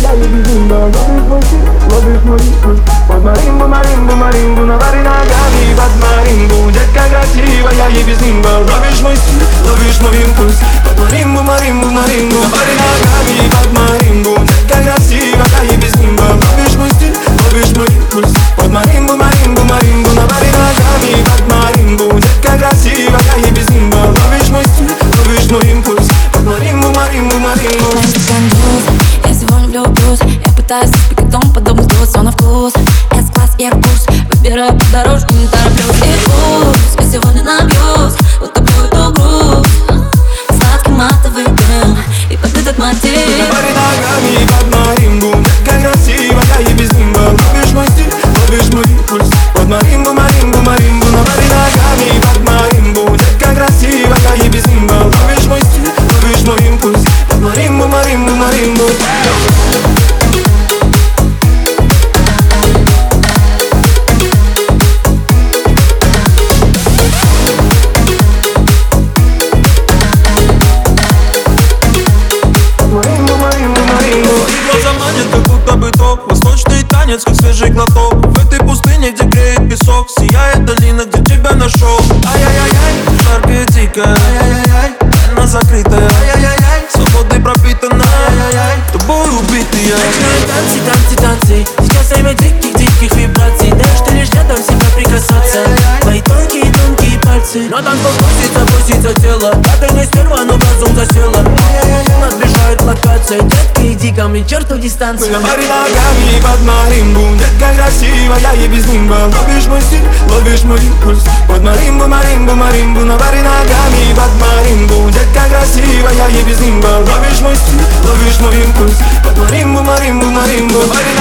я и без нимба Ловишь мой стиль, ловишь мой вкус Под маримбу, маримбу, маримбу На баре ногами под маримбу Детка красивая и без нимба Ловишь мой стиль, ловишь мой импульс Под маримбу, маримбу, маримбу На баре ногами под маримбу Детка красивая и без нимба Ловишь мой стиль, ловишь мой импульс Под маримбу, маримбу, маримбу На баре ногами под маримбу Детка красивая и без нимба Ловишь мой стиль, ловишь мой импульс Под маримбу, маримбу, маримбу Я сегодня влюблюсь Я пытаюсь испекать дом подобный сдулся все на вкус. С-класс, Airbus Выбираю по дорожке, не тороплюсь танец, как свежий глоток. В этой пустыне, где греет песок Сияет долина, где тебя нашел. Ай-яй-яй-яй, жаркая, дикая Ай-яй-яй-яй, она закрытая. Ай-яй-яй-яй, свободой пропитана Ай-яй-яй, тобой убитый я? Танцы, танцы, танцы. Сейчас время диких, диких вибраций. Дай ты лишь рядом себя прикасаться Твои тонкие 20 Но там пустится, пустится тело. Да ты не стерва, но в разум засела. Нас лишают локации. Детки, иди ко мне, черту дистанцию Мы на баре ногами под маримбу Детка красивая и без нимба. Ловишь мой стиль, ловишь мой импульс. Под маримбу, маримбу, маримбу На баре ногами под маримбу Детка красивая и без нимба. Ловишь мой стиль, ловишь мой импульс. Под маримбу, маримбу, маримбу Баре